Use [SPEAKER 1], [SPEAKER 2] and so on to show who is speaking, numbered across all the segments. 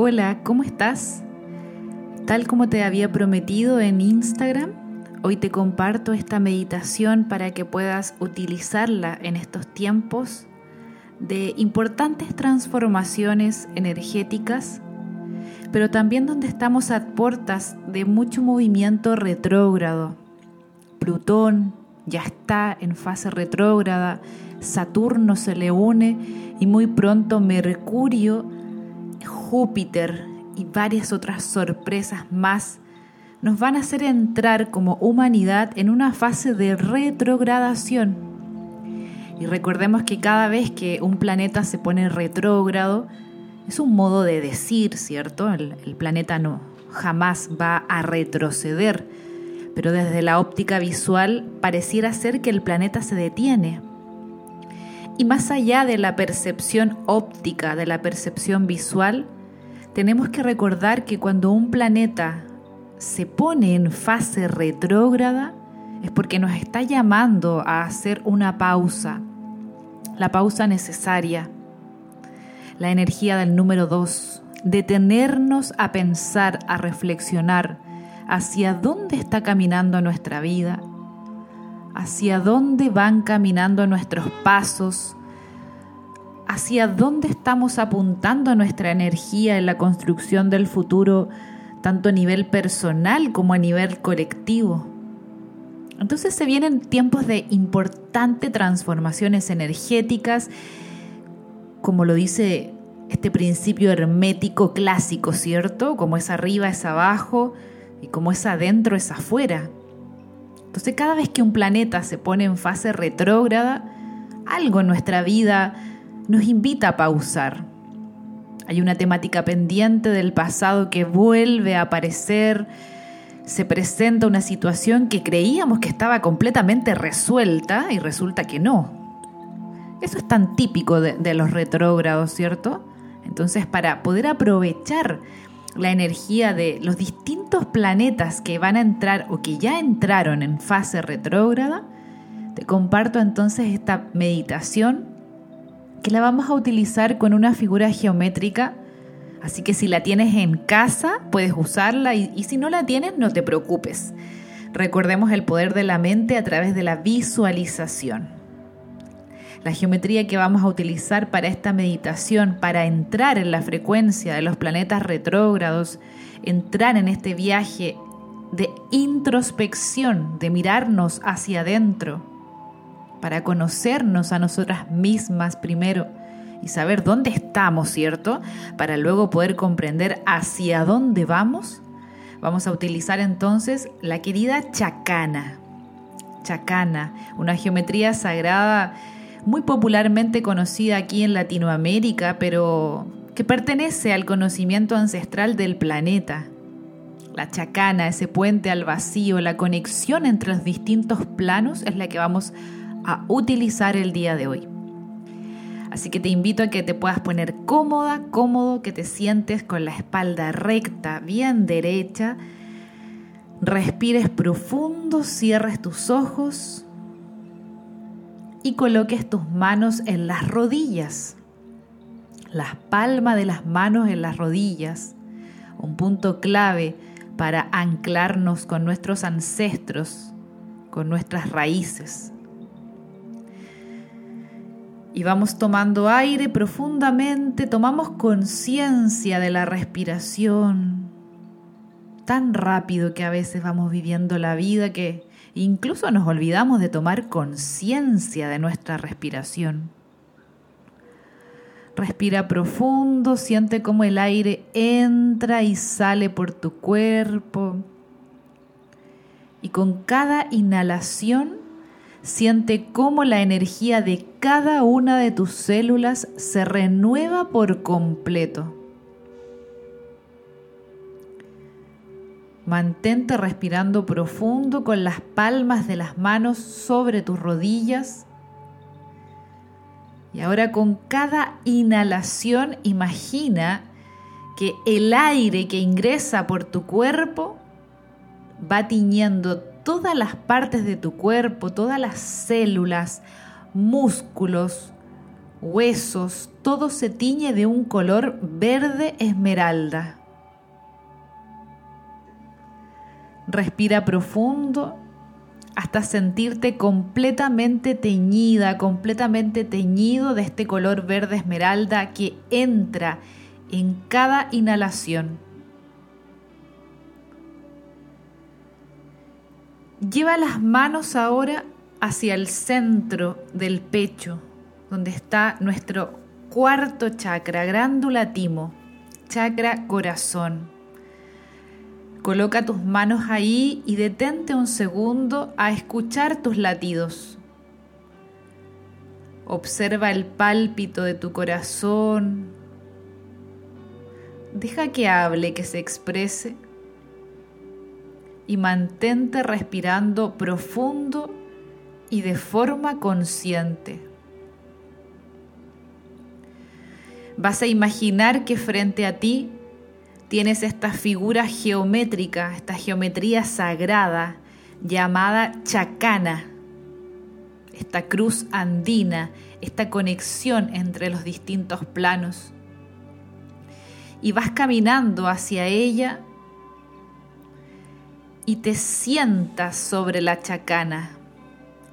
[SPEAKER 1] Hola, ¿cómo estás? Tal como te había prometido en Instagram, hoy te comparto esta meditación para que puedas utilizarla en estos tiempos de importantes transformaciones energéticas, pero también donde estamos a puertas de mucho movimiento retrógrado. Plutón ya está en fase retrógrada, Saturno se le une y muy pronto Mercurio Júpiter y varias otras sorpresas más nos van a hacer entrar como humanidad en una fase de retrogradación. Y recordemos que cada vez que un planeta se pone retrógrado, es un modo de decir, ¿cierto? El, el, planeta no jamás va a retroceder, pero desde la óptica visual pareciera ser que el planeta se detiene. Y más allá de la percepción óptica, de la percepción visual, tenemos que recordar que cuando un planeta se pone en fase retrógrada es porque nos está llamando a hacer una pausa, la pausa necesaria, la energía del número dos, detenernos a pensar, a reflexionar hacia dónde está caminando nuestra vida, hacia dónde van caminando nuestros pasos, hacia dónde estamos apuntando nuestra energía en la construcción del futuro, tanto a nivel personal como a nivel colectivo. Entonces se vienen tiempos de importantes transformaciones energéticas, como lo dice este principio hermético clásico, ¿cierto? Como es arriba es abajo y como es adentro es afuera. Entonces cada vez que un planeta se pone en fase retrógrada, algo en nuestra vida nos invita a pausar. Hay una temática pendiente del pasado que vuelve a aparecer. Se presenta una situación que creíamos que estaba completamente resuelta y resulta que no. Eso es tan típico de, los retrógrados, ¿cierto? Entonces, para poder aprovechar la energía de los distintos planetas que van a entrar o que ya entraron en fase retrógrada, te comparto entonces esta meditación que la vamos a utilizar con una figura geométrica. Así que si la tienes en casa, puedes usarla y, si no la tienes, no te preocupes. Recordemos el poder de la mente a través de la visualización. La geometría que vamos a utilizar para esta meditación, para entrar en la frecuencia de los planetas retrógrados, entrar en este viaje de introspección, de mirarnos hacia adentro, para conocernos a nosotras mismas primero y saber dónde estamos, ¿cierto? Para luego poder comprender hacia dónde vamos. Vamos a utilizar entonces la querida chacana. Chacana, una geometría sagrada muy popularmente conocida aquí en Latinoamérica, pero que pertenece al conocimiento ancestral del planeta. La chacana, ese puente al vacío, la conexión entre los distintos planos es la que vamos a utilizar el día de hoy. Así que te invito a que te puedas poner cómoda, cómodo, que te sientes con la espalda recta, bien derecha. Respires profundo, cierres tus ojos y coloques tus manos en las rodillas. Las palmas de las manos en las rodillas. Un punto clave para anclarnos con nuestros ancestros, con nuestras raíces y vamos tomando aire profundamente, tomamos conciencia de la respiración, tan rápido que a veces vamos viviendo la vida que incluso nos olvidamos de tomar conciencia de nuestra respiración. Respira profundo, siente cómo el aire entra y sale por tu cuerpo. Y con cada inhalación Siente cómo la energía de cada una de tus células se renueva por completo. Mantente respirando profundo con las palmas de las manos sobre tus rodillas. Y ahora con cada inhalación imagina que el aire que ingresa por tu cuerpo va tiñendo todas las partes de tu cuerpo, todas las células, músculos, huesos, todo se tiñe de un color verde esmeralda. Respira profundo hasta sentirte completamente teñida, completamente teñido de este color verde esmeralda que entra en cada inhalación. Lleva las manos ahora hacia el centro del pecho, donde está nuestro cuarto chakra, grándula timo, chakra corazón. Coloca tus manos ahí y detente un segundo a escuchar tus latidos. Observa el pálpito de tu corazón. Deja que hable, que se exprese. Y mantente respirando profundo y de forma consciente. Vas a imaginar que frente a ti tienes esta figura geométrica, esta geometría sagrada llamada chacana, esta cruz andina, esta conexión entre los distintos planos. Y vas caminando hacia ella y te sientas sobre la chacana,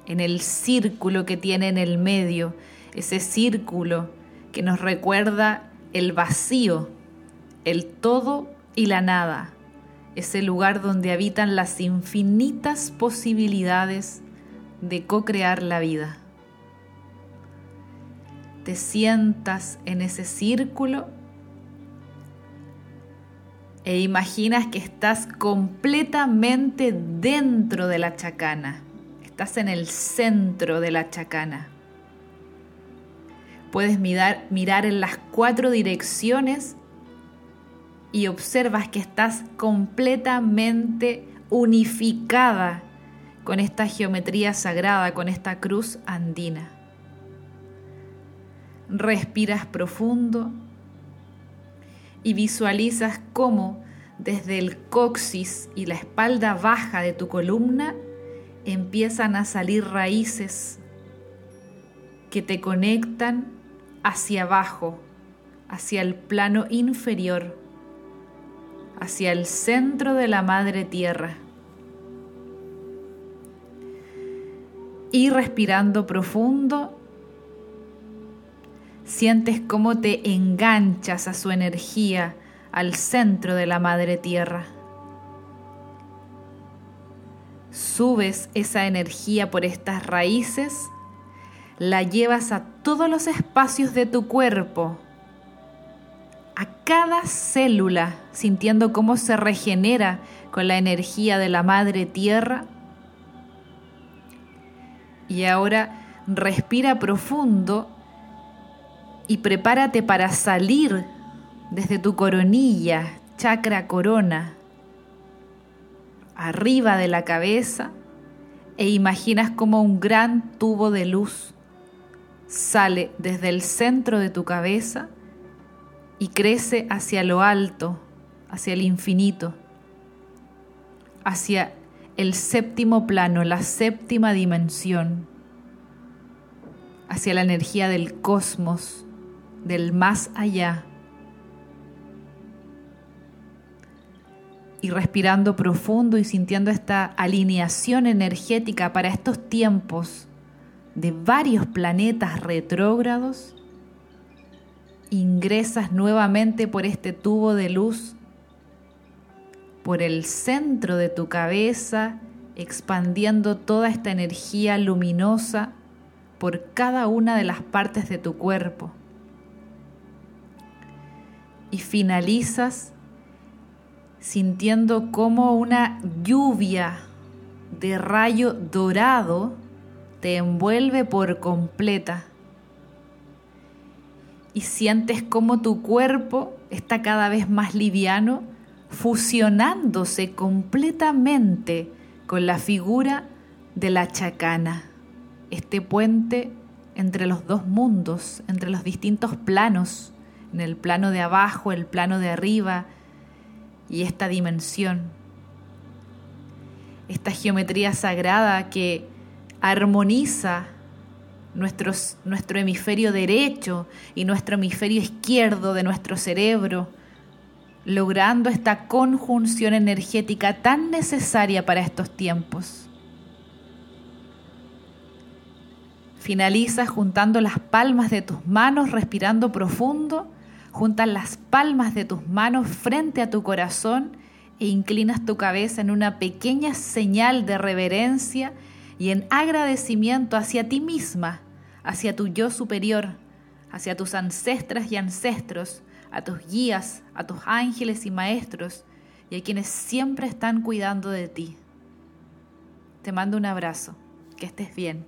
[SPEAKER 1] en el círculo que tiene en el medio, ese círculo que nos recuerda el vacío el todo y la nada, ese lugar donde habitan las infinitas posibilidades de co-crear la vida. Te sientas en ese círculo e imaginas que estás completamente dentro de la chacana, estás en el centro de la chacana. Puedes mirar, mirar en las cuatro direcciones y observas que estás completamente unificada con esta geometría sagrada, con esta cruz andina. Respiras profundo y visualizas cómo desde el coxis y la espalda baja de tu columna empiezan a salir raíces que te conectan hacia abajo, hacia el plano inferior hacia el centro de la madre tierra. Y respirando profundo, sientes cómo te enganchas a su energía al centro de la madre tierra. Subes esa energía por estas raíces, la llevas a todos los espacios de tu cuerpo a cada célula, sintiendo cómo se regenera con la energía de la madre tierra. Y ahora respira profundo y prepárate para salir desde tu coronilla, chakra corona, arriba de la cabeza e imaginas como un gran tubo de luz sale desde el centro de tu cabeza y crece hacia lo alto, hacia el infinito, hacia el séptimo plano, la séptima dimensión, hacia la energía del cosmos, del más allá. Y respirando profundo y sintiendo esta alineación energética para estos tiempos de varios planetas retrógrados, ingresas nuevamente por este tubo de luz, por el centro de tu cabeza, expandiendo toda esta energía luminosa por cada una de las partes de tu cuerpo. Y finalizas sintiendo como una lluvia de rayo dorado te envuelve por completa y sientes como tu cuerpo está cada vez más liviano, fusionándose completamente con la figura de la chacana, este puente entre los dos mundos, entre los distintos planos, en el plano de abajo, el plano de arriba y esta dimensión. Esta geometría sagrada que armoniza nuestro hemisferio derecho y nuestro hemisferio izquierdo de nuestro cerebro, logrando esta conjunción energética tan necesaria para estos tiempos. Finaliza juntando las palmas de tus manos, respirando profundo, juntas las palmas de tus manos frente a tu corazón e inclinas tu cabeza en una pequeña señal de reverencia y en agradecimiento hacia ti misma hacia tu yo superior, hacia tus ancestras y ancestros, a tus guías, a tus ángeles y maestros, y a quienes siempre están cuidando de ti. Te mando un abrazo. Que estés bien.